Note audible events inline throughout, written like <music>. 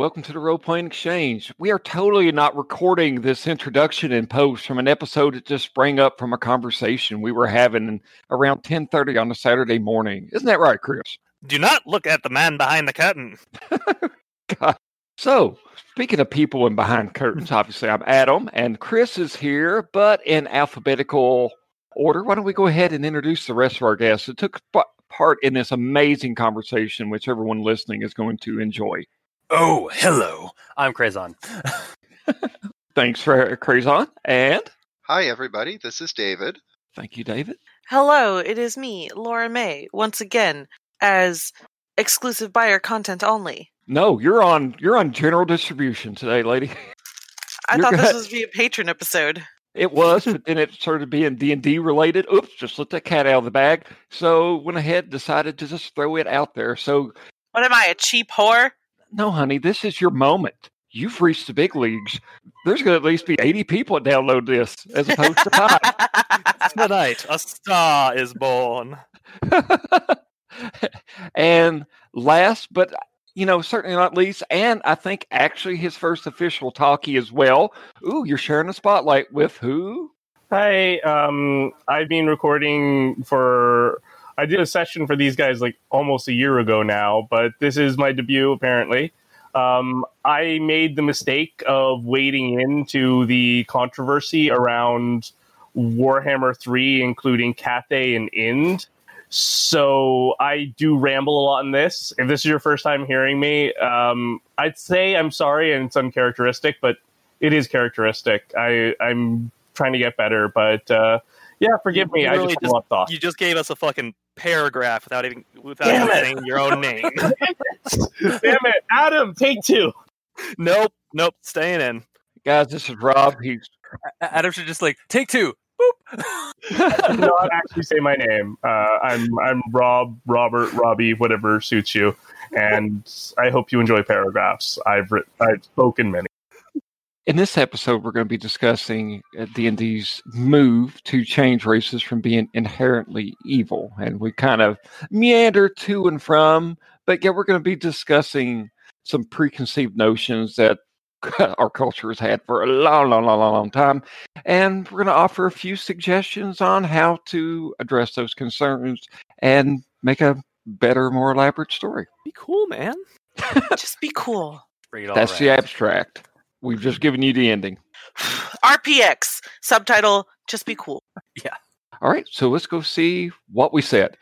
Welcome to the Role Playing Exchange. We are totally not recording this introduction in post from an episode that just sprang up from a conversation we were having around 10:30 on a Saturday morning. Isn't that right, Chris? Do not look at the man behind the curtain. <laughs> So, speaking of people in behind curtains, obviously I'm Adam and Chris is here, but in alphabetical order. Why don't we go ahead and introduce the rest of our guests that took part in this amazing conversation, which everyone listening is going to enjoy. Oh, hello. I'm Crazon. <laughs> Thanks for Crazon. And Hi, everybody. This is David. thank you, David. Hello, it is me, Laura May, once again as exclusive buyer content only. No, you're on you're on general distribution today, lady. <laughs> I You're thought this good. was be a patron episode. It was, but then it started being D and D related. Oops, just let that cat out of the bag. So went ahead, decided to just throw it out there. So What am I, a cheap whore? No, honey, this is your moment. You've reached the big leagues. There's going to at least be 80 people that download this as opposed to five. <laughs> Tonight, a star is born. <laughs> and last, but you know, certainly not least, and I think actually his first official talkie as well. Ooh, you're sharing the spotlight with who? Hi, um, I've been recording for. I did a session for these guys like almost a year ago now, but this is my debut apparently. Um, I made the mistake of wading into the controversy around Warhammer 3, including Cathay and Ind. So I do ramble a lot in this. If this is your first time hearing me, um, I'd say I'm sorry and it's uncharacteristic, but it is characteristic. I, I'm trying to get better, but uh, yeah, forgive me. You I really just just- left off. You just gave us a fucking paragraph without even without Damn even it. saying your own name. <laughs> Damn it, Adam, take two. nope, nope, staying in. Guys, this is Rob. He's Adam should just like take two. <laughs> Do not actually say my name. Uh, I'm I'm Rob, Robert, Robbie, whatever suits you. And I hope you enjoy paragraphs. I've written, I've spoken many. In this episode, we're going to be discussing uh, D&D's move to change races from being inherently evil. And we kind of meander to and from, but yeah, we're going to be discussing some preconceived notions that <laughs> our culture has had for a long, long, long, long, long time. And we're going to offer a few suggestions on how to address those concerns and make a better, more elaborate story. Be cool, man. <laughs> Just be cool. Bring it That's the abstract. We've just given you the ending. <sighs> RPX, subtitle, just be cool. <laughs> Yeah. All right, so let's go see what we said.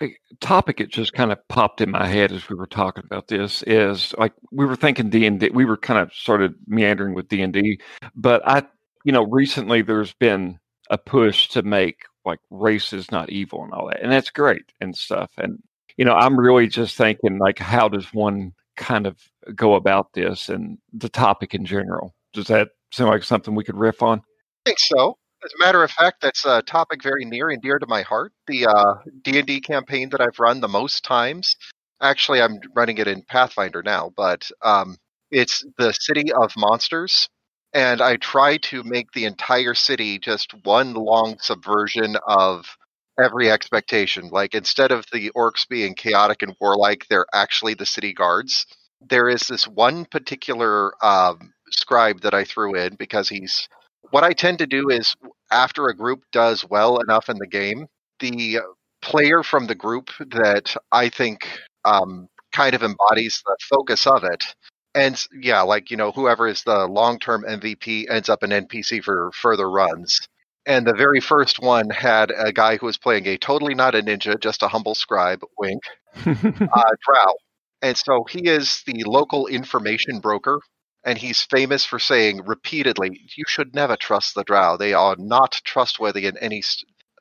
A topic it just kind of popped in my head as we were talking about this is like we were thinking D and D. We were kind of started meandering with D and D, but I, you know, recently there's been a push to make like race is not evil and all that, and that's great and stuff. And you know, I'm really just thinking like, how does one kind of go about this and the topic in general? Does that sound like something we could riff on? I think so. As a matter of fact, that's a topic very near and dear to my heart. The uh, D&D campaign that I've run the most times. Actually, I'm running it in Pathfinder now, but um, it's the City of Monsters. And I try to make the entire city just one long subversion of every expectation. Like instead of the orcs being chaotic and warlike, they're actually the city guards. There is this one particular um, scribe that I threw in because he's what I tend to do is after a group does well enough in the game, the player from the group that I think um, kind of embodies the focus of it. And yeah, like, you know, whoever is the long term MVP ends up an NPC for further runs. And the very first one had a guy who was playing a totally not a ninja, just a humble scribe, wink, <laughs> uh, Drow. And so he is the local information broker and he's famous for saying repeatedly, "You should never trust the Drow. They are not trustworthy in any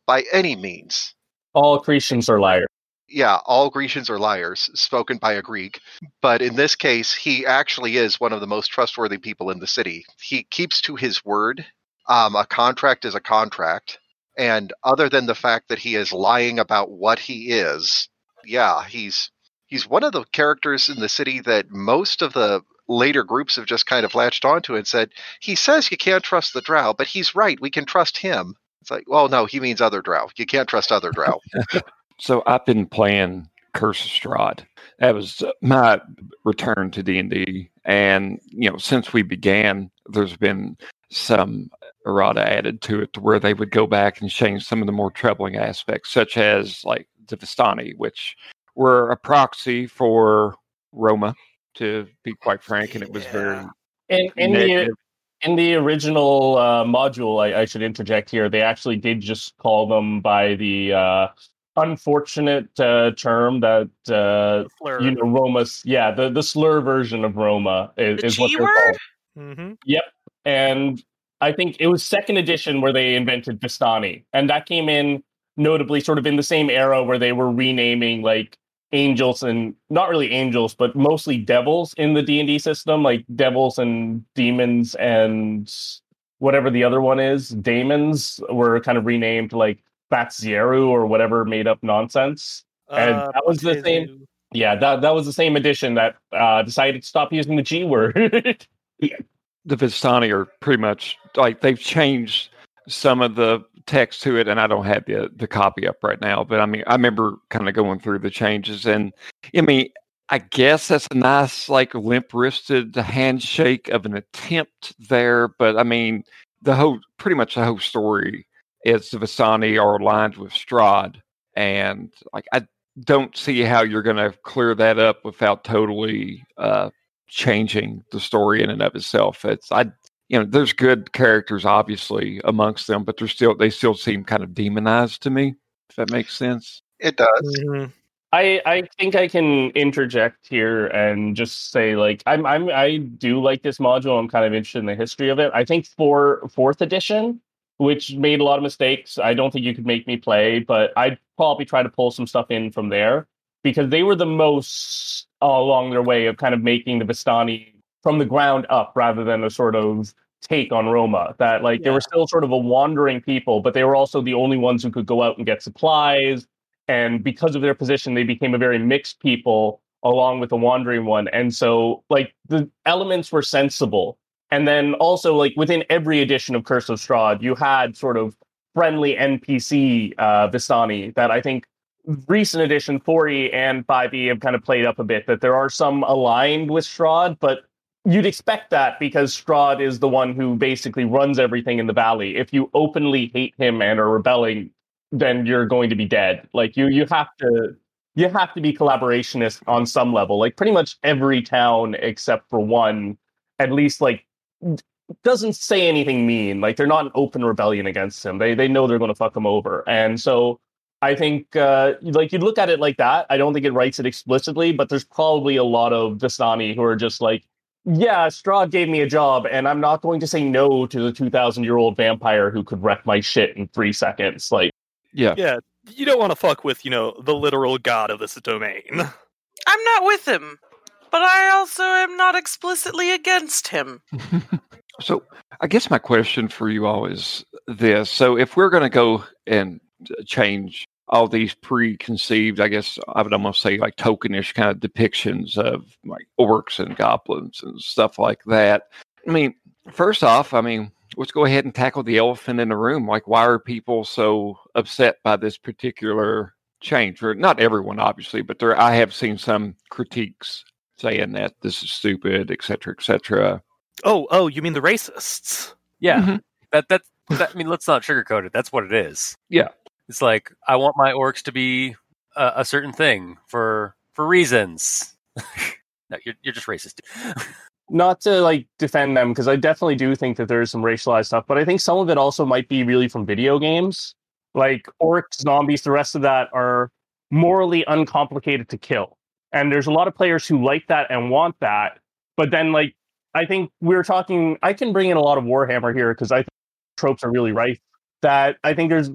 by any means." All Christians are liars. Yeah, all Grecians are liars, spoken by a Greek. But in this case, he actually is one of the most trustworthy people in the city. He keeps to his word. Um, a contract is a contract, and other than the fact that he is lying about what he is, yeah, he's he's one of the characters in the city that most of the later groups have just kind of latched onto and said, he says you can't trust the drow, but he's right. We can trust him. It's like, well, no, he means other drow. You can't trust other drow. <laughs> So I've been playing Curse of Strahd. That was my return to D and D, and you know, since we began, there's been some errata added to it to where they would go back and change some of the more troubling aspects, such as like the Vistani, which were a proxy for Roma, to be quite frank, and it was very In, in the in the original uh, module, I, I should interject here. They actually did just call them by the uh, unfortunate uh, term that uh, you know Roma's. Yeah, the the slur version of Roma is, is what they're called. hmm and I think it was second edition where they invented Vistani, and that came in notably sort of in the same era where they were renaming like angels and not really angels, but mostly devils in the D and D system, like devils and demons and whatever the other one is, daemons were kind of renamed like Baatezu or whatever made up nonsense. And Uh, that was the same- Yeah, that that was the same edition that uh, decided to stop using the G word. <laughs> the Vistani are pretty much like they've changed some of the text to it, and I don't have the the copy up right now. But I mean, I remember kind of going through the changes, and I mean, I guess that's a nice like limp wristed handshake of an attempt there. But I mean, the whole pretty much the whole story is the Vistani are aligned with Strahd, and like I don't see how you're going to clear that up without totally uh, changing the story in and of itself. It's I you know there's good characters obviously amongst them, but they're still they still seem kind of demonized to me. If that makes sense. It does. Mhm. I I think I can interject here and just say like I'm I'm I do like this module. I'm kind of interested in the history of it. I think for fourth edition, which made a lot of mistakes, I don't think you could make me play, but I'd probably try to pull some stuff in from there because they were the most uh, along their way of kind of making the Vistani from the ground up rather than a sort of take on Roma. That like they were still sort of a wandering people, but they were also the only ones who could go out and get supplies. And because of their position they became a very mixed people along with the wandering one. And so like the elements were sensible and then also like within every edition of curse of strahd you had sort of friendly npc uh vistani that i think recent edition 4e and 5e have kind of played up a bit that there are some aligned with strahd but you'd expect that because strahd is the one who basically runs everything in the valley if you openly hate him and are rebelling then you're going to be dead. Like you you have to you have to be collaborationist on some level. Like pretty much every town except for one, at least like doesn't say anything mean. Like they're not an open rebellion against him. They they know they're going to fuck him over. And so I think uh, like you look at it like that. I don't think it writes it explicitly, but there's probably a lot of Vistani who are just like, yeah, Strahd gave me a job, and I'm not going to say no to the 2,000 year old vampire who could wreck my shit in three seconds. Like. Yeah. Yeah, you don't want to fuck with you know the literal god of this domain. I'm not with him, but I also am not explicitly against him. <laughs> So I guess my question for you all is this: So if we're going to go and uh, change all these preconceived, I guess I would almost say like tokenish kind of depictions of like orcs and goblins and stuff like that. I mean, first off, I mean, let's go ahead and tackle the elephant in the room. Like, why are people so upset by this particular change? Or not everyone, obviously, but there I have seen some critiques saying that this is stupid, etc., cetera, et cetera. oh, oh, you mean the racists? Yeah, Mhm. that that that. I mean, let's not sugarcoat it. That's what it is. Yeah. it's like I want my orcs to be a, a certain thing for for reasons. <laughs> no, you're you're just racist. not to like defend them because I definitely do think that there's some racialized stuff, but I think some of it also might be really from video games. Like orcs, zombies, the rest of that are morally uncomplicated to kill. And there's a lot of players who like that and want that. But then like I think we're talking I can bring in a lot of Warhammer here because I think tropes are really rife. That I think there's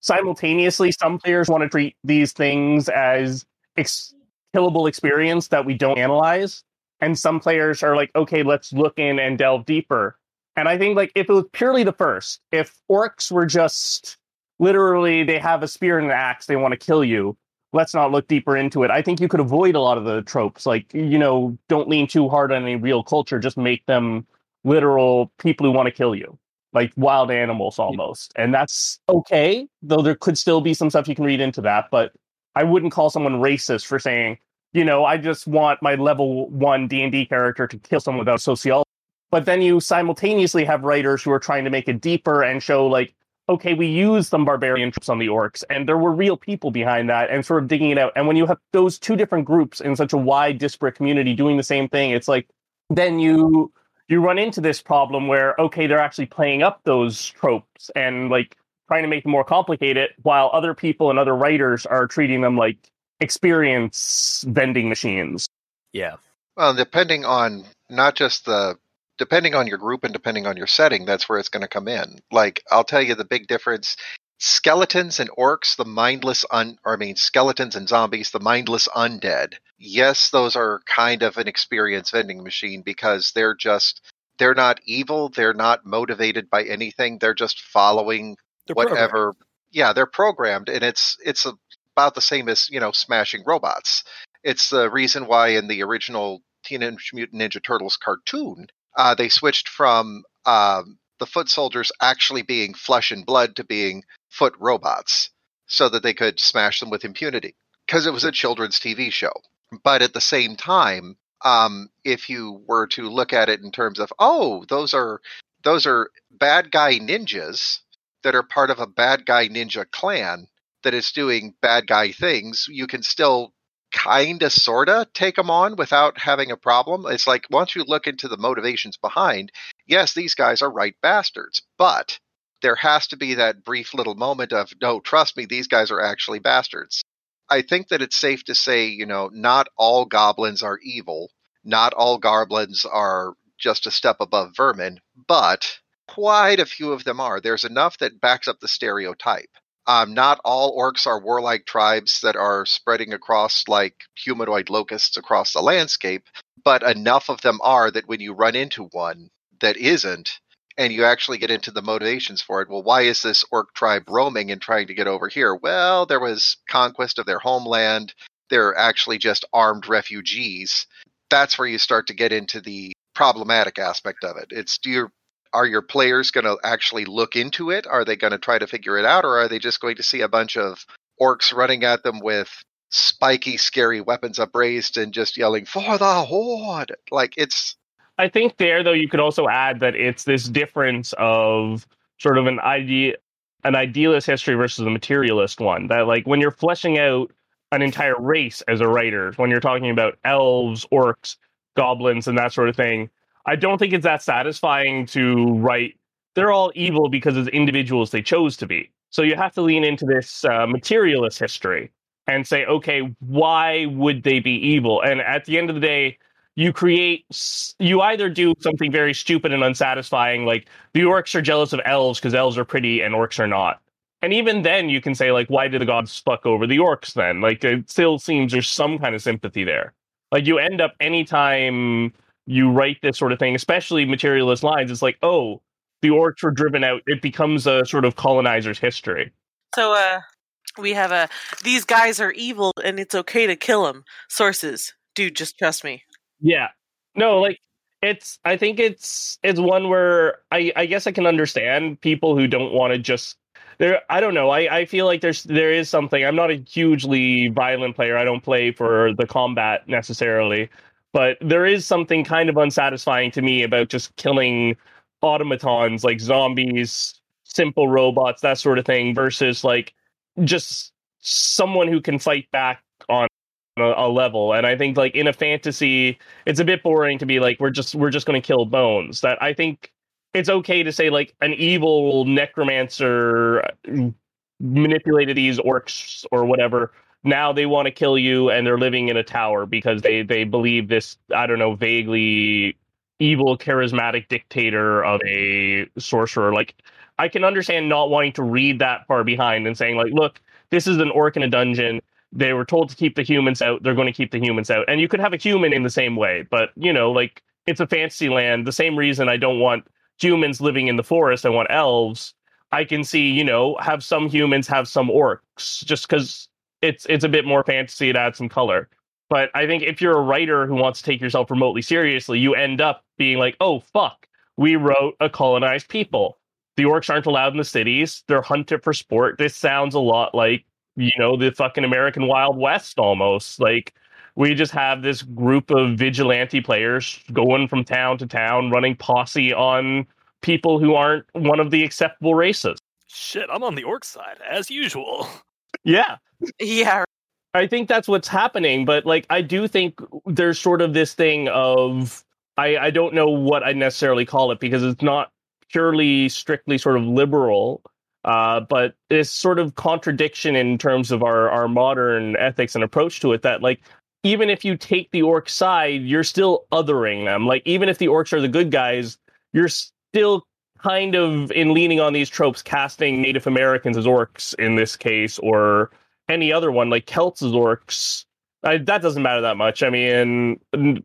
simultaneously some players want to treat these things as ex- killable experience that we don't analyze and some players are like okay let's look in and delve deeper and i think like if it was purely the first if orcs were just literally they have a spear and an axe they want to kill you let's not look deeper into it i think you could avoid a lot of the tropes like you know don't lean too hard on any real culture just make them literal people who want to kill you like wild animals almost. And that's okay, though there could still be some stuff you can read into that, but I wouldn't call someone racist for saying, you know, I just want my level 1 D&D character to kill someone without sociology. But then you simultaneously have writers who are trying to make it deeper and show like okay, we used some barbarian troops on the orcs, and there were real people behind that, and sort of digging it out. And when you have those two different groups in such a wide, disparate community doing the same thing, it's like then you you run into this problem where okay, they're actually playing up those tropes and like trying to make them more complicated, while other people and other writers are treating them like experience vending machines. Yeah. Well, depending on not just the depending on your group and depending on your setting, that's where it's going to come in. Like I'll tell you the big difference: skeletons and orcs, the mindless un, or I mean skeletons and zombies, the mindless undead. Yes, those are kind of an experience vending machine because they're just they're not evil, they're not motivated by anything, they're just following They're whatever. programmed. Yeah, they're programmed, and it's it's about the same as you know smashing robots. It's the reason why in the original Teenage Mutant Ninja Turtles cartoon, uh, they switched from um, the foot soldiers actually being flesh and blood to being foot robots, so that they could smash them with impunity because it was a children's TV show. But at the same time, um, if you were to look at it in terms of oh, those are those are bad guy ninjas that are part of a bad guy ninja clan that is doing bad guy things, you can still kind of sort of take them on without having a problem. It's like once you look into the motivations behind, yes, these guys are right bastards, but there has to be that brief little moment of no, trust me, these guys are actually bastards. I think that it's safe to say, you know, not all goblins are evil, not all goblins are just a step above vermin, but quite a few of them are. There's enough that backs up the stereotype. Um, not all orcs are warlike tribes that are spreading across like humanoid locusts across the landscape, but enough of them are that when you run into one that isn't, and you actually get into the motivations for it, well, why is this orc tribe roaming and trying to get over here? Well, there was conquest of their homeland. They're actually just armed refugees. That's where you start to get into the problematic aspect of it. It's do you are your players going to actually look into it? Are they going to try to figure it out, or are they just going to see a bunch of orcs running at them with spiky, scary weapons upraised and just yelling "for the horde"? Like it's I think there though you could also add that it's this difference of sort of an idea an idealist history versus a materialist one. That like when you're fleshing out an entire race as a writer, when you're talking about elves, orcs, goblins, and that sort of thing, I don't think it's that satisfying to write they're all evil because as individuals they chose to be. So you have to lean into this uh, materialist history and say, okay, why would they be evil? And at the end of the day, you create you either do something very stupid and unsatisfying like the orcs are jealous of elves because elves are pretty and orcs are not and even then you can say like why did the gods fuck over the orcs then like it still seems there's some kind of sympathy there like you end up anytime you write this sort of thing especially materialist lines it's like oh the orcs were driven out it becomes a sort of colonizer's history So, uh, we have a these guys are evil and it's okay to kill them. Sources, dude, just trust me. Yeah. No, like it's I think it's it's one where I I guess I can understand people who don't want to just there I don't know. I I feel like there's there is something. I'm not a hugely violent player. I don't play for the combat necessarily, but there is something kind of unsatisfying to me about just killing automatons like zombies, simple robots, that sort of thing versus like just someone who can fight back on a, a level. And i think like in a fantasy it's a bit boring to be like we're just we're just going to kill bones. That i think it's okay to say like an evil necromancer uh, manipulated these orcs or whatever now they want to kill you and they're living in a tower because they they believe this i don't know vaguely evil charismatic dictator of a sorcerer. Like i can understand not wanting to read that far behind and saying like look this is an orc in a dungeon. They were told to keep the humans out. They're going to keep the humans out. And you could have a human in the same way but you know like it's a fantasy land. The same reason i don't want humans living in the forest i want elves. I can see you know have some humans have some orcs just because it's it's a bit more fantasy it adds some color but i think if you're a writer who wants to take yourself remotely seriously you end up being like oh fuck we wrote a colonized people the orcs aren't allowed in the cities. They're hunted for sport. This sounds a lot like you know the fucking American Wild West almost. Like we just have this group of vigilante players going from town to town, running posse on people who aren't one of the acceptable races. Shit, I'm on the orc side as usual. <laughs> Yeah, Yeah. I think that's what's happening, but like I do think there's sort of this thing of I I don't know what I necessarily call it because it's not purely strictly sort of liberal, uh, but this sort of contradiction in terms of our our modern ethics and approach to it that like even if you take the orc side, you're still othering them. Like even if the orcs are the good guys, you're still kind of in leaning on these tropes, casting Native Americans as orcs in this case, or any other one like Celts as orcs. I, that doesn't matter that much. I mean,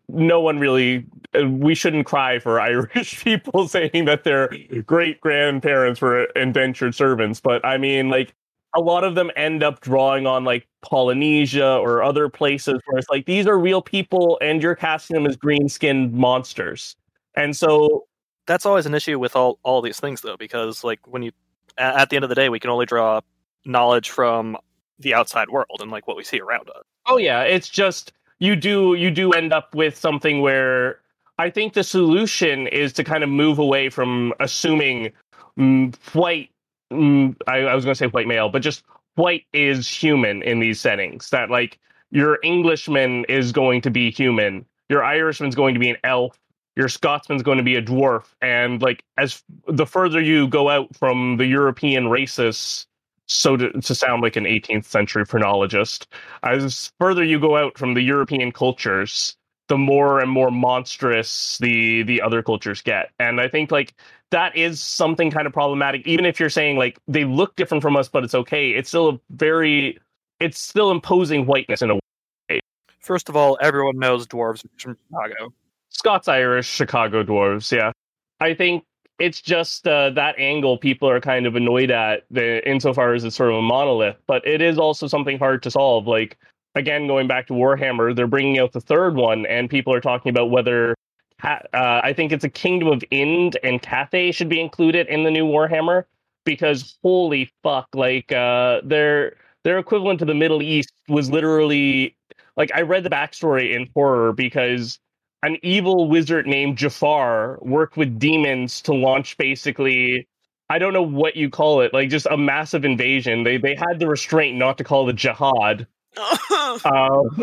no one really. uh, We shouldn't cry for <laughs> Irish people saying that their great grandparents were indentured servants, but I mean, like a lot of them end up drawing on like Polynesia or other places where it's like these are real people, and you're casting them as green skinned monsters. And so That's always an issue with all all these things though, because like when you at the end of the day, we can only draw knowledge from the outside world and like what we see around us. Oh yeah, it's just you do you do end up with something where I think the solution is to kind of move away from assuming mm, white. Mm, I, I was going to say white male, but just white is human in these settings. That like your Englishman is going to be human, your Irishman's going to be an elf, your Scotsman's going to be a dwarf, and like as the further you go out from the European races, so to, to sound like an 18th century phrenologist, as further you go out from the European cultures, the more and more monstrous the the other cultures get. And I think like that is something kind of problematic. Even if you're saying like they look different from us, but it's okay. It's still a very it's still imposing whiteness in a way. First of all, everyone knows dwarves from Chicago. Scots Irish, Chicago dwarves, yeah. I think it's just uh, that angle people are kind of annoyed at the, insofar as it's sort of a monolith, but it is also something hard to solve. Like again, going back to Warhammer, they're bringing out the third one, and people are talking about whether uh, I think it's a Kingdom of Ind and Cathay should be included in the new Warhammer because holy fuck, like uh, their their equivalent to the Middle East was literally like I read the backstory in horror because an evil wizard named Jafar worked with demons to launch basically I don't know what you call it, like just a massive invasion. They they had the restraint not to call it jihad. <laughs> Uh, <laughs>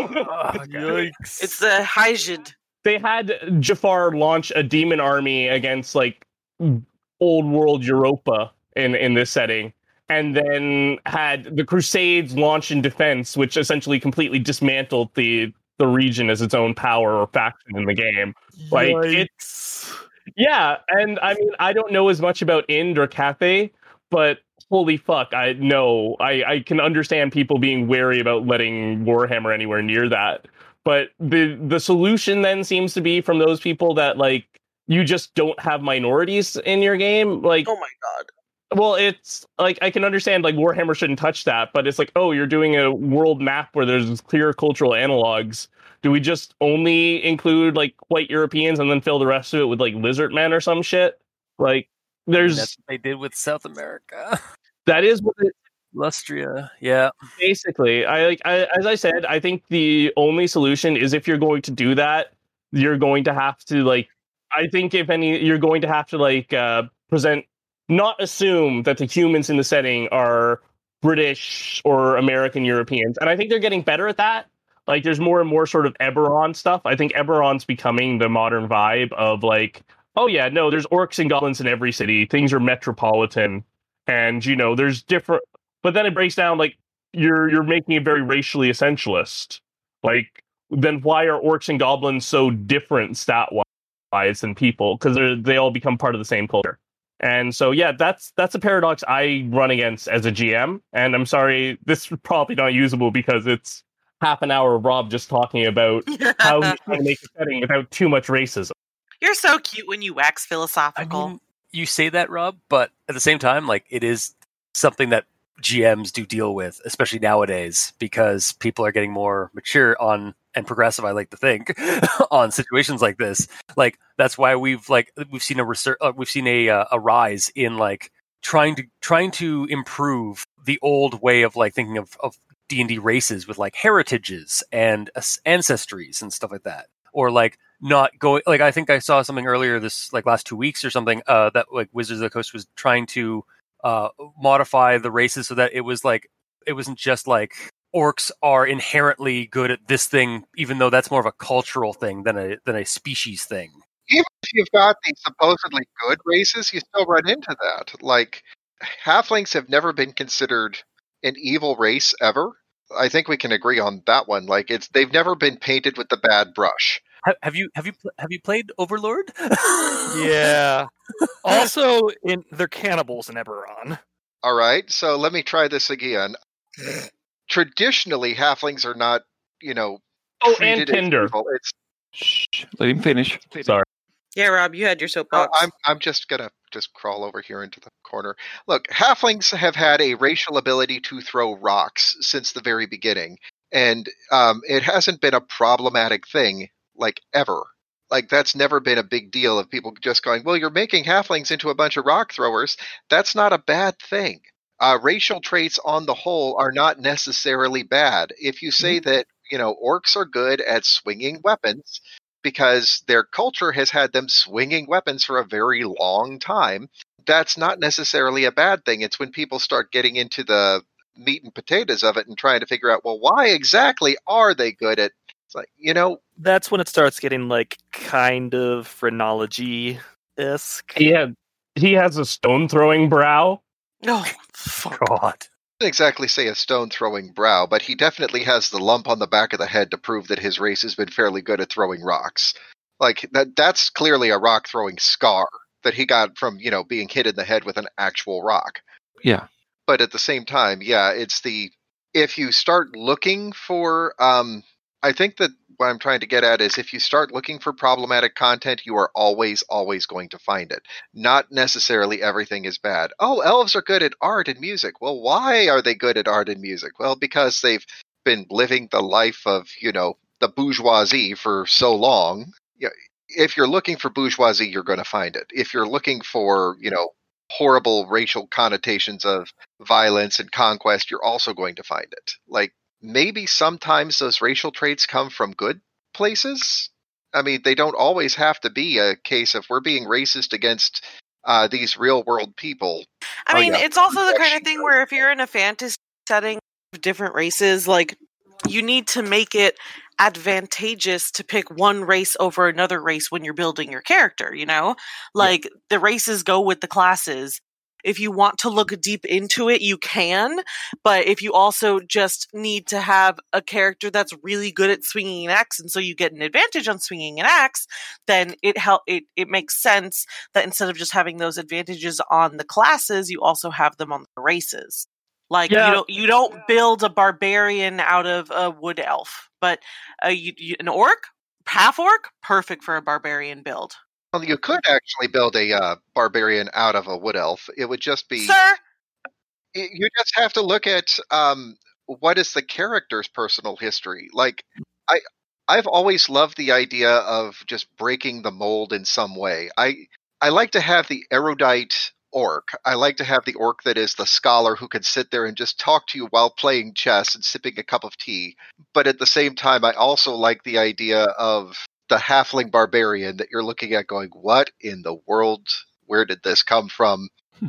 Yikes! it's the Hijid. they had Jafar launch a demon army against like old world Europa in in this setting, and then had the Crusades launch in defense, which essentially completely dismantled the the region as its own power or faction in the game. Like it's yeah, and I mean I don't know as much about Ind or Cathay, but holy fuck, I know I I can understand people being wary about letting Warhammer anywhere near that. But the the solution then seems to be from those people that like you just don't have minorities in your game. Like Oh my god. Well, it's like I can understand like Warhammer shouldn't touch that, but it's like, oh, you're doing a world map where there's clear cultural analogs. Do we just only include like white Europeans and then fill the rest of it with like lizard men or some shit? Like there's That's what they did with South America. <laughs> that is what it, Lustria. Yeah. basically I like I, as I said, I think the only solution is if you're going to do that, you're going to have to like I think if any you're going to have to like uh present not assume that the humans in the setting are British or American Europeans. And I think they're getting better at that. Like there's more and more sort of Eberron stuff. I think Eberron's becoming the modern vibe of like, oh yeah, no, there's orcs and goblins in every city. Things are metropolitan. And you know, there's different but then it breaks down like you're you're making it very racially essentialist. Like then why are orcs and goblins so different stat wise than people? Because they they all become part of the same culture. And so yeah, that's that's a paradox I run against as a GM. And I'm sorry, this is probably not usable because it's half an hour of Rob just talking about <laughs> how he's trying to make a setting without too much racism. You're so cute when you wax I philosophical. mean, you say that, Rob, but at the same time, like it is something that GMs do deal with, especially nowadays, because people are getting more mature on and progressive. I like to think <laughs> on situations like this. Like that's why we've like we've seen a research, uh, we've seen a uh, a rise in like trying to trying to improve the old way of like thinking of of D and D races with like heritages and as- ancestries and stuff like that, or like not going like I think I saw something earlier this like last two weeks or something uh, that like Wizards of the Coast was trying to uh, modify the races so that it was like it wasn't just like orcs are inherently good at this thing, even though that's more of a cultural thing than a than a species thing. Even if you've got these supposedly good races, you still run into that. Like halflings have never been considered an evil race ever. I think we can agree on that one. Like it's they've never been painted with the bad brush. Have, have you have you have you played Overlord? <laughs> Yeah. also, in they're cannibals in Eberron. All right, so let me try this again. Traditionally, halflings are not, you know, Oh, and treated as Tinder. It's Shh, let him finish. Sorry. Yeah, Rob, you had your Uh, soapbox. I'm I'm just gonna just crawl over here into the corner. Look, halflings have had a racial ability to throw rocks since the very beginning, and um, it hasn't been a problematic thing like ever. Like that's never been a big deal of people just going, "Well, you're making halflings into a bunch of rock throwers." That's not a bad thing. Uh, racial traits on the whole are not necessarily bad. If you say that you know orcs are good at swinging weapons, because their culture has had them swinging weapons for a very long time. That's not necessarily a bad thing. It's when people start getting into the meat and potatoes of it and trying to figure out, well, why exactly are they good at? It's like you know, That's when it starts getting like kind of phrenology esque. He had he has a stone throwing brow. No, fuck. God. I wouldn't exactly say a stone throwing brow, but he definitely has the lump on the back of the head to prove that his race has been fairly good at throwing rocks. Like that that's clearly a rock throwing scar that he got from, you know, being hit in the head with an actual rock. Yeah. But at the same time, yeah, it's the if you start looking for um I think that what I'm trying to get at is if you start looking for problematic content, you are always, always going to find it. Not necessarily everything is bad. Oh, elves are good at art and music. Well, why are they good at art and music? Well, because they've been living the life of, you know, the bourgeoisie for so long. If you're looking for bourgeoisie, you're going to find it. If you're looking for, you know, horrible racial connotations of violence and conquest, you're also going to find it. Like, maybe sometimes those racial traits come from good places. I mean, they don't always have to be a case of we're being racist against uh, these real world people. I Oh, mean, yeah. it's also the kind of thing where if you're in a fantasy setting of different races, like you need to make it advantageous to pick one race over another race when you're building your character, you know? Like the races go with the classes. If you want to look deep into it, you can, but if you also just need to have a character that's really good at swinging an axe and so you get an advantage on swinging an axe, then it help it it makes sense that instead of just having those advantages on the classes, you also have them on the races. Like Yeah. you don't you don't build a barbarian out of a wood elf, but uh, you, you, an orc, half orc, perfect for a barbarian build. Well, you could actually build a uh, barbarian out of a wood elf. It would just be Sir, you just have to look at um, what is the character's personal history. Like I, I've always loved the idea of just breaking the mold in some way. I I like to have the erudite orc. I like to have the orc that is the scholar who can sit there and just talk to you while playing chess and sipping a cup of tea. But at the same time, I also like the idea of the halfling barbarian that you're looking at going, what in the world? Where did this come from? <laughs>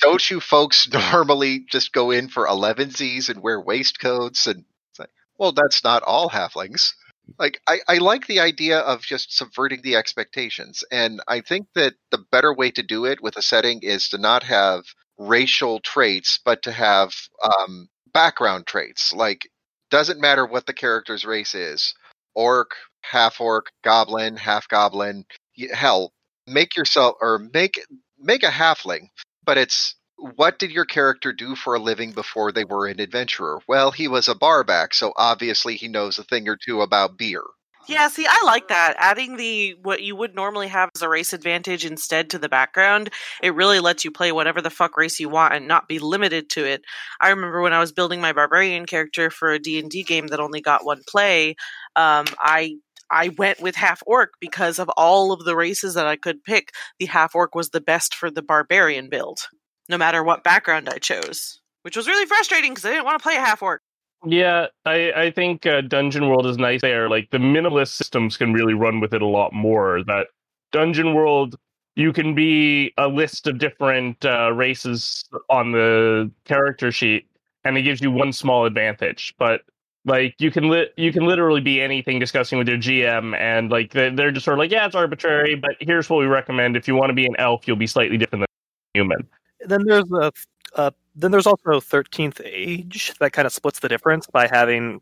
don't you folks <laughs> normally just go in for elevenses and wear waistcoats? And it's like, well, that's not all halflings. Like, I, I like the idea of just subverting the expectations. And I think that the better way to do it with a setting is to not have racial traits, but to have um, background traits. Like, doesn't matter what the character's race is orc, half orc, goblin, half goblin. Hell, make yourself or make make a halfling but it's what did your character do for a living before they were an adventurer? Well, he was a barback, so obviously he knows a thing or two about beer. Yeah, see, I like that. Adding the what you would normally have as a race advantage instead to the background, it really lets you play whatever the fuck race you want and not be limited to it. I remember when I was building my barbarian character for a D&D game that only got one play, um, I I went with half orc because of all of the races that I could pick. The half orc was the best for the barbarian build. no matter what background I chose, which was really frustrating because I didn't want to play a half orc. Yeah, I, I think uh, Dungeon World is nice there. Like the minimalist systems can really run with it a lot more. That Dungeon World, you can be a list of different uh, races on the character sheet, and it gives you one small advantage. But like you can li- you can literally be anything discussing with your GM, and like they're, they're just sort of like, yeah, it's arbitrary, but here's what we recommend. If you want to be an elf, you'll be slightly different than a human. Then there's a uh, then there's also Thirteenth Age that kind of splits the difference by having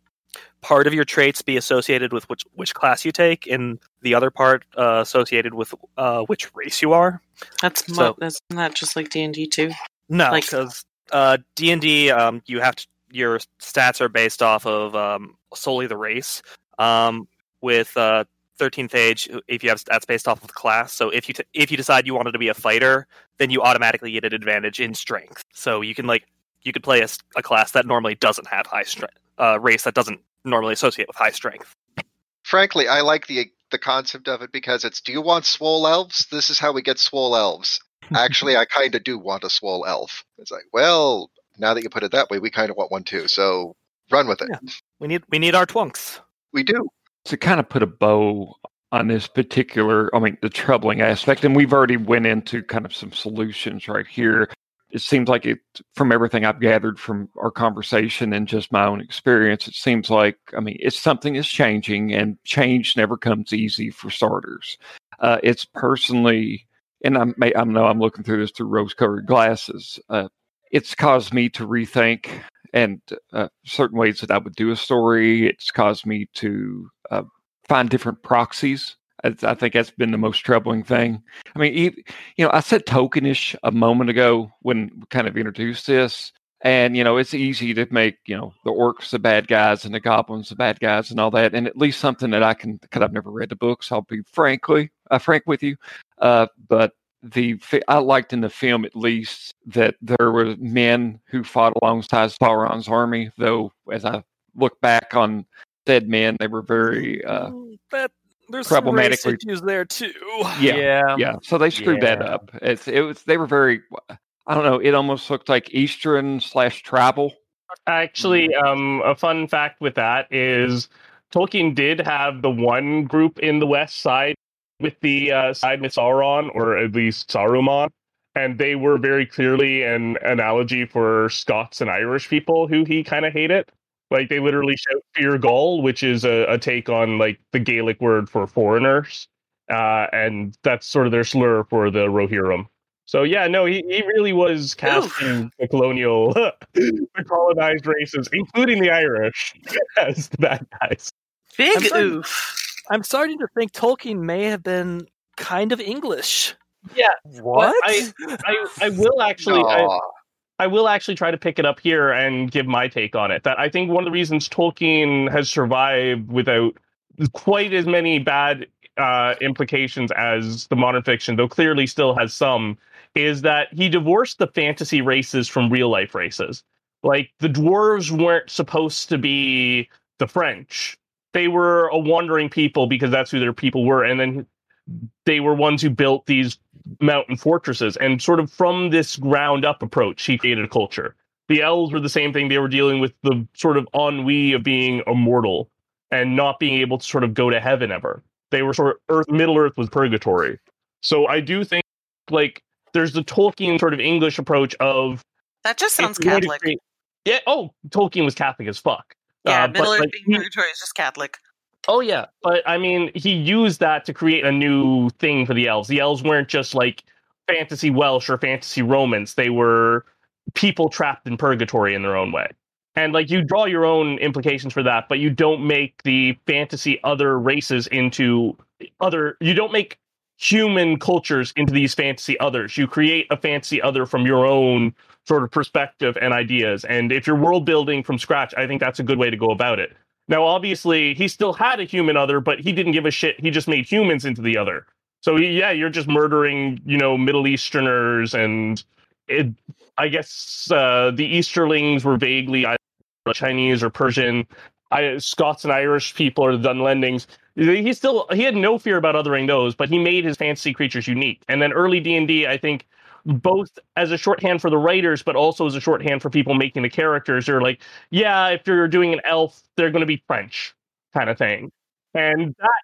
part of your traits be associated with which which class you take, and the other part uh, associated with uh, which race you are. That's mo- So- that's not just like D and D too. No, Like- because uh, D and D, um, you have to your stats are based off of um, solely the race. Um, with uh, Thirteenth Age, if you have stats based off of class, so if you t- if you decide you wanted to be a fighter, then you automatically get an advantage in strength. So you can like you could play a class that normally doesn't have high strength, uh, race that doesn't normally associate with high strength. Frankly, I like the the concept of it because it's do you want swole elves? This is how we get swole elves. Actually, I kind of do want a swole elf. It's like, well, now that you put it that way, we kind of want one too. So run with it. Yeah. We need we need our twunks. We do. to kind of put a bow on this particular i mean the troubling aspect and we've already went into kind of some solutions right here it seems like it from everything i've gathered from our conversation and just my own experience it seems like i mean it's something is changing and change never comes easy for starters uh, it's personally and i may i know i'm looking through this through rose colored glasses uh, it's caused me to rethink and uh, certain ways that I would do a story. It's caused me to uh, find different proxies. I, I think that's been the most troubling thing. I mean, e- you know, I said tokenish a moment ago when we kind of introduced this, and you know, it's easy to make you know the orcs the bad guys and the goblins the bad guys and all that, and at least something that I can. Because I've never read the books, I'll be frankly uh, frank with you, uh, but the I liked in the film at least that there were men who fought alongside Sauron's army. Though, as I look back on said men, they were very uh, Mm, But there's some race issues there too. yeah, yeah. So they screwed that up. It's it was they were very. I don't know. It almost looked like Eastern slash tribal. Actually, um, a fun fact with that is Tolkien did have the one group in the west side with the uh, side with Sauron, or at least Saruman, and they were very clearly an analogy for Scots and Irish people who he kind of hated. Like they literally shout "Forgoil," which is a, a take on like the Gaelic word for foreigners, uh, and that's sort of their slur for the Rohirrim. So yeah, no, he, he really was casting the colonial, <laughs> the colonized races, including the Irish, <laughs> as the bad guys. Big I'm oof. I'm starting to think Tolkien may have been kind of English. Yeah, What? I, I, I will actually, I, I will actually try to pick it up here and give my take on it. That I think one of the reasons Tolkien has survived without quite as many bad uh, implications as the modern fiction, though clearly still has some, is that he divorced the fantasy races from real life races. Like the dwarves weren't supposed to be the French. They were a wandering people because that's who their people were, and then they were ones who built these mountain fortresses. And sort of from this ground up approach, he created a culture. The elves were the same thing. They were dealing with the sort of ennui of being immortal and not being able to sort of go to heaven ever. They were sort of Earth, Middle Earth was purgatory. So I do think like there's the Tolkien sort of English approach of That just sounds if you're going to Catholic. create- yeah. Oh, Tolkien was Catholic as fuck. Yeah, Uh, but, Middle Earth like, purgatory is just Catholic. Oh yeah, but I mean, he used that to create a new thing for the elves. The elves weren't just like fantasy Welsh or fantasy Romans; they were people trapped in purgatory in their own way. And like you draw your own implications for that, but you don't make the fantasy other races into other. You don't make human cultures into these fantasy others. You create a fantasy other from your own sort of perspective and ideas. And if you're world building from scratch, I think that's a good way to go about it. Now, obviously, he still had a human other, but he didn't give a shit. He just made humans into the other. So yeah, you're just murdering, you know, Middle Easterners, and it, I guess uh, the Easterlings were vaguely Chinese or Persian. I, Scots and Irish people are the Dunlendings. He still he had no fear about othering those, but he made his fantasy creatures unique. And then early D and D, I think both as a shorthand for the writers, but also as a shorthand for people making the characters. They're like, yeah, if you're doing an elf, they're going to be French, kind of thing. And that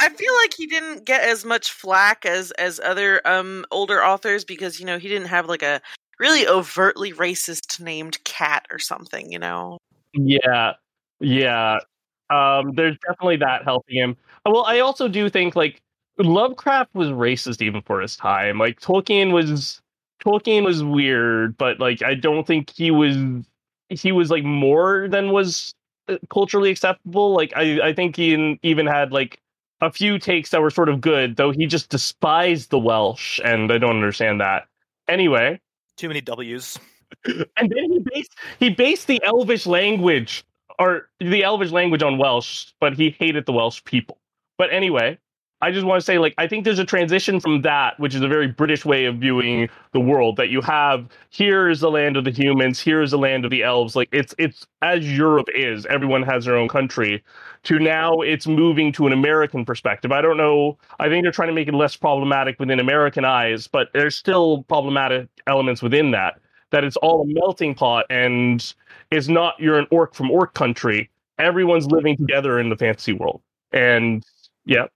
I feel like he didn't get as much flack as as other um older authors because you know he didn't have like a really overtly racist named cat or something. You know. Yeah, yeah. Um, there's definitely that helping him. Well, I also do think like Lovecraft was racist even for his time. Like Tolkien was Tolkien was weird, but like I don't think he was he was like more than was uh, culturally acceptable. Like I I think he even had like a few takes that were sort of good, though he just despised the Welsh, and I don't understand that. Anyway, Too many W's. <laughs> and then he based he based the Elvish language or the Elvish language on Welsh, but he hated the Welsh people. But anyway, I just want to say, like, I think there's a transition from that, which is a very British way of viewing the world. That you have here is the land of the humans, here is the land of the elves. Like it's it's as Europe is. Everyone has their own country. To now, it's moving to an American perspective. I don't know. I think they're trying to make it less problematic within American eyes, but there's still problematic elements within that. That it's all a melting pot, and it's not you're an orc from orc country. Everyone's living together in the fantasy world, and yeah,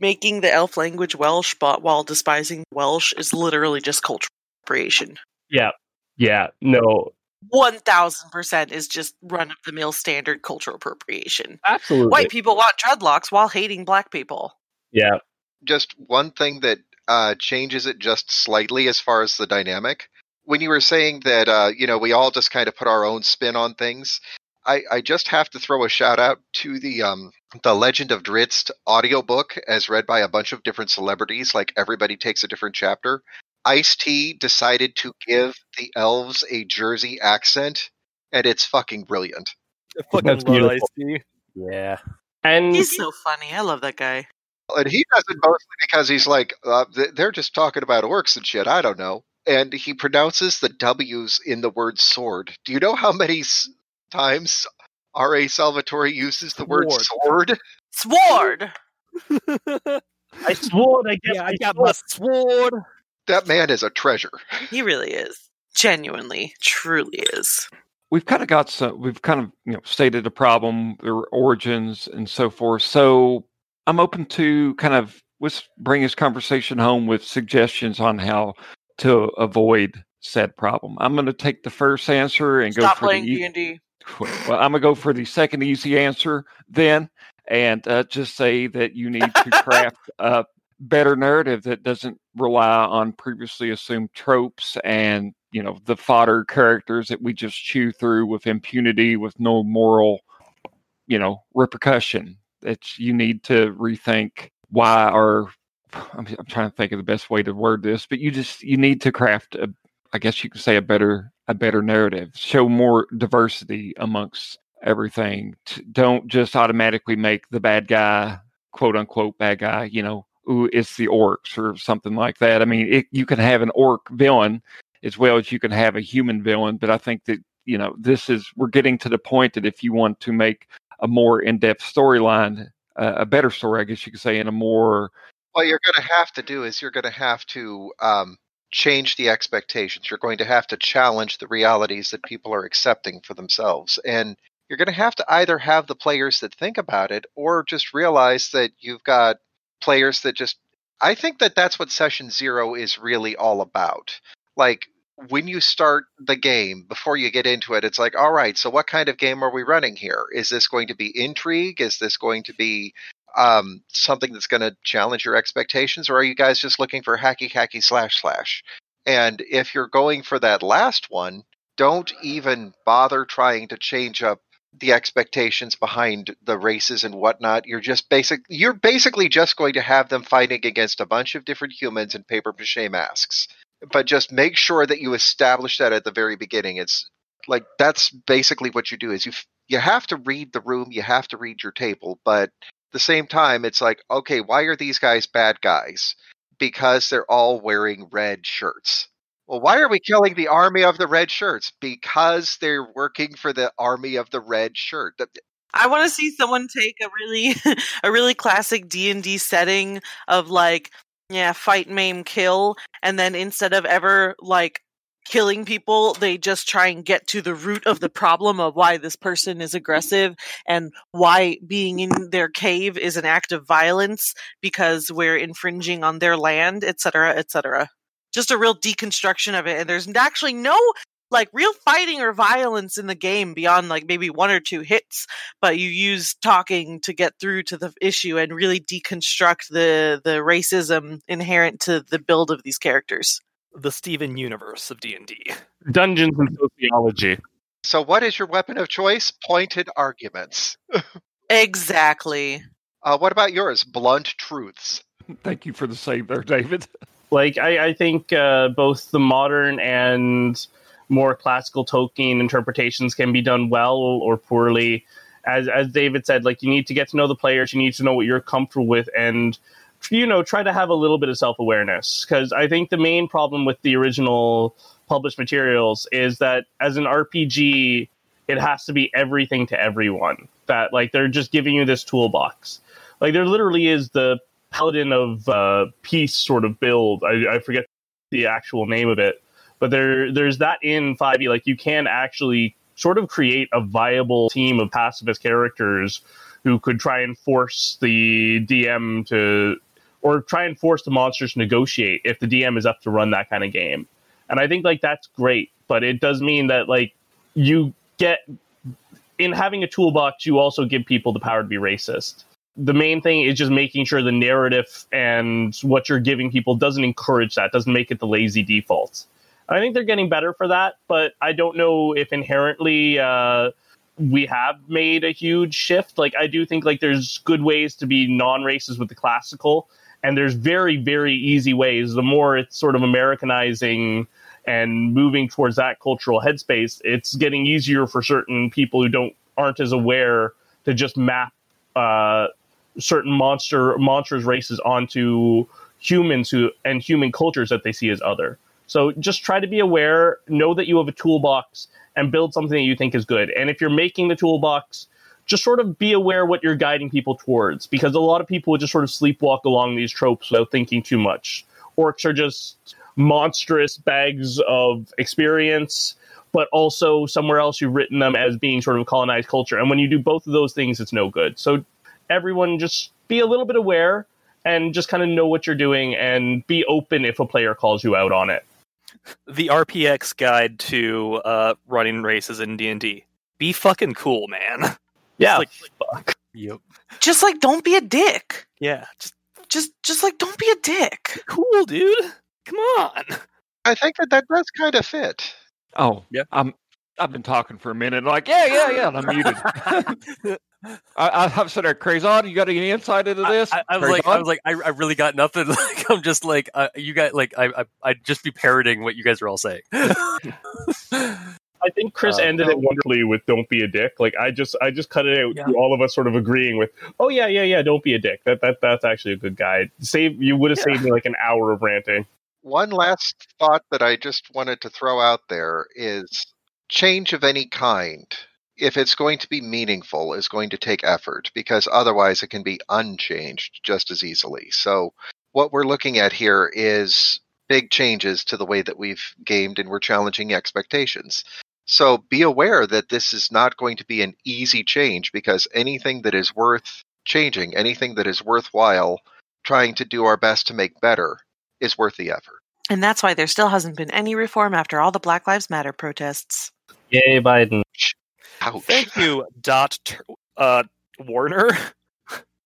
Making the elf language Welsh, but while despising Welsh is literally just cultural appropriation. yeah, yeah. No, One thousand percent is just run of the mill standard cultural appropriation. absolutely. White people want dreadlocks while hating black people. Yeah, just one thing that uh, changes it just slightly as far as the dynamic. When you were saying that, uh, you know, we all just kind of put our own spin on things, I, I just have to throw a shout out to the um, the Legend of Drizzt audiobook as read by a bunch of different celebrities. Like everybody takes a different chapter. Ice T decided to give the elves a Jersey accent, and it's fucking brilliant. I fucking That's love beautiful. Ice-T. Yeah. and He's so funny. I love that guy. And he does it mostly because he's like, uh, they're just talking about orcs and shit. I don't know. And he pronounces the W's in the word sword. Do you know how many s- times R.A. Salvatore uses the word sword? Sword. <laughs> I swore I get yeah, my I got sword. my sword. That man is a treasure. He really is. Genuinely, truly is. we've kind of got some we've kind of you know stated a problem their origins and so forth so i'm open to kind of let's bring this conversation home with suggestions on how to avoid said problem i'm going to take the first answer and Stop go for playing the D e- and D. well i'm going to go for the second easy answer then and uh, just say that you need to <laughs> craft a better narrative that doesn't rely on previously assumed tropes and you know the fodder characters that we just chew through with impunity with no moral you know repercussion. That you need to rethink why our <sighs> I'm, I'm trying to think of the best way to word this but you just you need to craft a i guess you could say a better a better narrative show more diversity amongst everything don't just automatically make the bad guy quote unquote bad guy you know ooh it's the orcs or something like that. I mean it, you can have an orc villain as well as you can have a human villain but i think that you know this is we're getting to the point that if you want to make a more in-depth storyline uh, a better story i guess you could say in a more What you're going to have to do is you're going to have to um, change the expectations. You're going to have to challenge the realities that people are accepting for themselves. And you're going to have to either have the players that think about it or just realize that you've got players that just. I think that that's what session zero is really all about. Like, when you start the game, before you get into it, it's like, all right, so what kind of game are we running here? Is this going to be intrigue? Is this going to be um, something that's going to challenge your expectations, or are you guys just looking for hacky hacky slash slash? And if you're going for that last one, don't even bother trying to change up the expectations behind the races and whatnot. You're just basic. You're basically just going to have them fighting against a bunch of different humans in paper mache masks. But just make sure that you establish that at the very beginning. It's like that's basically what you do. Is you you have to read the room, you have to read your table, but the same time, it's like, okay, why are these guys bad guys? Because they're all wearing red shirts. Well, why are we killing the army of the red shirts? Because they're working for the army of the red shirt. I want to see someone take a really <laughs> a really classic D and D setting of like Yeah, fight, maim, kill, and then instead of ever like killing people, they just try and get to the root of the problem of why this person is aggressive and why being in their cave is an act of violence because we're infringing on their land, etc., etc. Just a real deconstruction of it, and there's actually no like real fighting or violence in the game beyond like maybe one or two hits but you use talking to get through to the issue and really deconstruct the the racism inherent to the build of these characters The Steven universe of D and D. Dungeons and sociology. So, what is your weapon of choice? Pointed arguments. exactly Uh, what about yours? Blunt truths. Thank you for the save there, David. Like I, I think uh, both the modern and more classical Tolkien interpretations can be done well or poorly. As as David said, like you need to get to know the players, you need to know what you're comfortable with, and you know try to have a little bit of self awareness. Because I think the main problem with the original published materials is that as an RPG, it has to be everything to everyone. That like they're just giving you this toolbox. Like there literally is the paladin of uh, peace sort of build. I, I forget the actual name of it, but there there's that in 5e. Like you can actually sort of create a viable team of pacifist characters who could try and force the DM to, or try and force the monsters to negotiate if the DM is up to run that kind of game. And I think like that's great, but it does mean that like you get in having a toolbox, you also give people the power to be racist the main thing is just making sure the narrative and what you're giving people doesn't encourage that, doesn't make it the lazy default. I think they're getting better for that, but I don't know if inherently uh, we have made a huge shift. Like I do think like there's good ways to be non-racist with the classical, and there's very very easy ways. The more it's sort of Americanizing and moving towards that cultural headspace, it's getting easier for certain people who don't aren't as aware to just map uh, certain monster monsters races onto humans who and human cultures that they see as other. So just try to be aware, know that you have a toolbox and build something that you think is good. And if you're making the toolbox, just sort of be aware what you're guiding people towards because a lot of people just sort of sleepwalk along these tropes without thinking too much. Orcs are just monstrous bags of experience, but also somewhere else you've written them as being sort of colonized culture. And when you do both of those things, it's no good. So everyone just be a little bit aware and just kind of know what you're doing and be open if a player calls you out on it. The RPX guide to uh, running races in D and D. Be fucking cool, man. <laughs> Yeah, like, fuck. Yep. just like don't be a dick Yeah, just just just like don't be a dick cool, dude. Come on. I think that that does kind of fit. Oh, Yeah. I'm. I've been talking for a minute. Like, yeah, yeah, yeah. And I'm muted. <laughs> I, I've said, there, Crazon, you got any insight into this? I, I was like, I was like, I, I really got nothing. <laughs> Like, I'm just like, uh, you got like, I, I, I'd just be parroting what you guys are all saying. <laughs> I think Chris Uh, ended it wonderfully with "Don't be a dick." Like I just, I just cut it out Yeah. to all of us sort of agreeing with, "Oh yeah, yeah, yeah, don't be a dick." That that that's actually a good guide. Save you would have Yeah. saved me like an hour of ranting. One last thought that I just wanted to throw out there is change of any kind, if it's going to be meaningful, is going to take effort because otherwise it can be unchanged just as easily. So, what we're looking at here is big changes to the way that we've gamed and we're challenging expectations. So, be aware that this is not going to be an easy change because anything that is worth changing, anything that is worthwhile trying to do our best to make better, is worth the effort. and that's why there still hasn't been any reform after all the black lives matter protests Yay, Biden! Ouch. Thank you, Dot uh, Warner.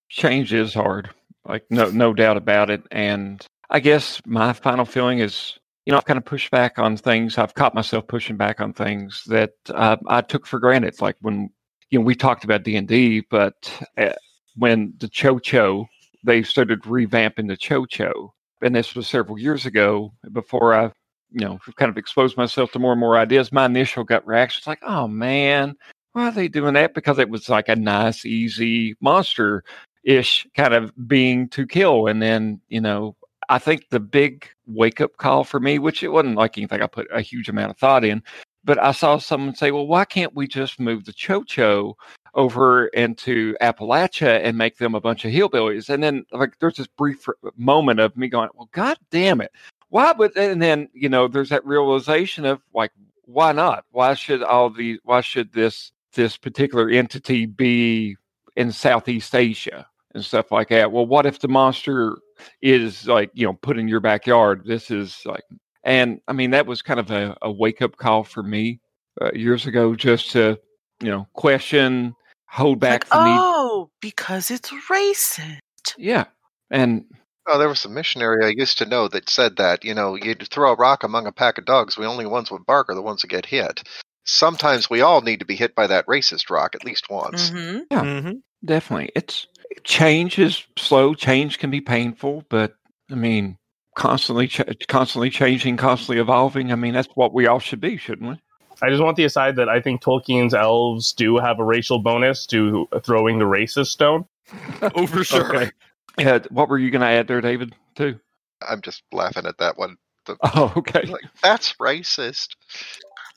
change is hard. Like, no, no doubt about it. And I guess my final feeling is, you know, I've kind of pushed back on things. I've caught myself pushing back on things that uh, I took for granted. Like when, you know, we talked about D and D, but uh, when the Tcho-Tcho, they started revamping the Tcho-Tcho, and this was several years ago. Before I, you know, kind of exposed myself to more and more ideas, my initial gut reaction was like, "Oh man, why are they doing that?" Because it was like a nice, easy monster ish kind of being to kill. And then, you know, I think the big wake up call for me, which it wasn't like anything I put a huge amount of thought in, but I saw someone say, well, why can't we just move the Tcho-Tcho over into Appalachia and make them a bunch of hillbillies. And then like there's this brief moment of me going, well, God damn it. Why would and then, you know, there's that realization of like, why not? Why should all the why should this this particular entity be in Southeast Asia and stuff like that? Well, what if the monster is like, you know, put in your backyard? This is like and I mean that was kind of a, a wake up call for me uh, years ago just to, you know, question hold back Like, the need. oh, because it's racist. Yeah. And Oh, there was a missionary I used to know that said that, you know, you throw a rock among a pack of dogs, the only ones with bark are the ones that get hit. Sometimes we all need to be hit by that racist rock at least once. hmm Yeah. hmm definitely it's change is slow, change can be painful, but I mean constantly ch- constantly changing, constantly evolving. I mean that's what we all should be, shouldn't we? I just want the aside that I think Tolkien's elves do have a racial bonus to throwing the racist stone. <laughs> Oh, for sure. Okay. Yeah, what were you going to add there, David? Too? I'm just laughing at that one. <laughs> Oh, okay. Like, that's racist.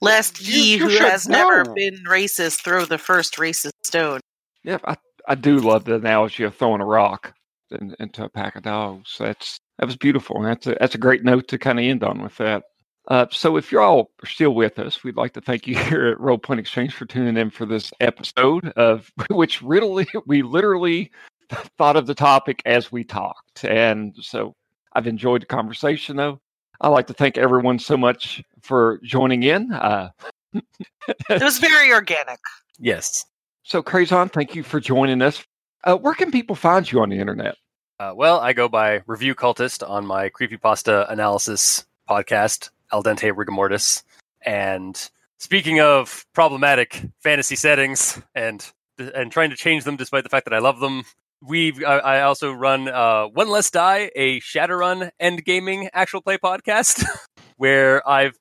Lest You- he you who should has never been racist throw the first racist stone. Yeah, I, I do love the analogy of throwing a rock in, into a pack of dogs. That's that was beautiful, and that's a that's a great note to kind of end on with that. Uh, so, if you're all still with us, we'd like to thank you <laughs> here at Roll Point Exchange for tuning in for this episode of <laughs> which really we literally thought of the topic as we talked, and so I've enjoyed the conversation. Though I'd like to thank everyone so much for joining in. Uh, <laughs> It was very organic. Yes. So, Crazon, thank you for joining us. Uh, where can people find you on the internet? Uh, well, I go by Review Cultist on my creepypasta analysis podcast, Al Dente Rigamortis. And speaking of problematic fantasy settings and and trying to change them despite the fact that I love them, we I, I also run uh, One Less Die, a Shadowrun end gaming actual play podcast, <laughs> where I've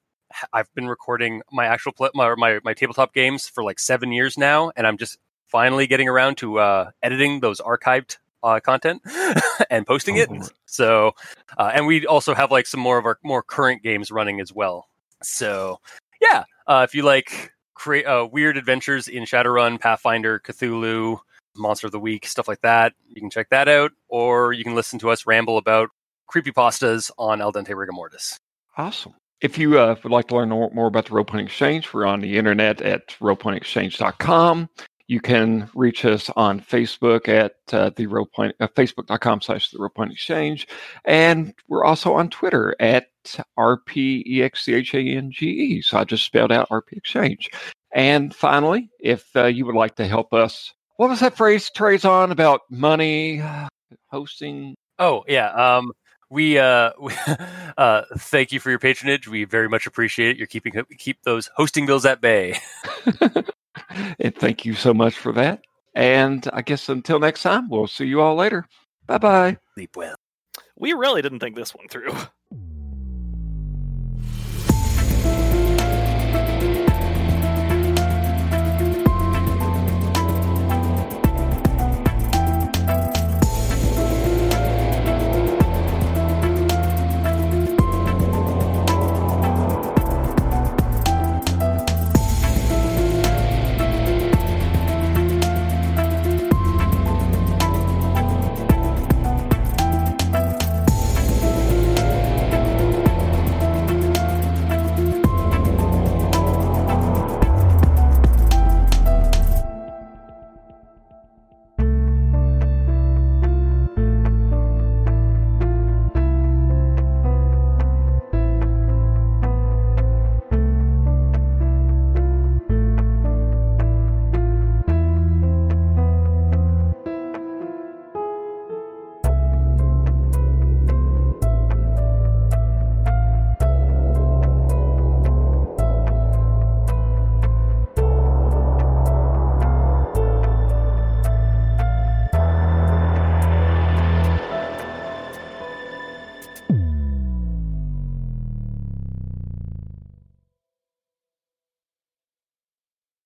I've been recording my actual play, my, my my tabletop games for like seven years now, and I'm just finally getting around to uh, editing those archived uh, content <laughs> and posting Oh, it. Lord. So, uh, and we also have like some more of our more current games running as well. So, yeah, uh, if you like create uh, weird adventures in Shadowrun, Pathfinder, Cthulhu, Monster of the Week, stuff like that, you can check that out, or you can listen to us ramble about creepy pastas on Al Dente Rigamortis. Awesome. If you uh, would like to learn more, about the Rope Point Exchange, we're on the internet at ropepointexchange.com. You can reach us on Facebook at uh, the Rope Point, uh, facebook.com slash the Rope Point Exchange. And we're also on Twitter at RPEXCHANGE. So I just spelled out RP Exchange. And finally, if uh, you would like to help us, what was that phrase, Trey's on about money, hosting? Oh yeah, um, we uh, <laughs> we, uh, thank you for your patronage. We very much appreciate it. You're keeping keep those hosting bills at bay. <laughs> <laughs> and thank you so much for that. And I guess until next time, we'll see you all later. Bye bye. Sleep well. We really didn't think this one through.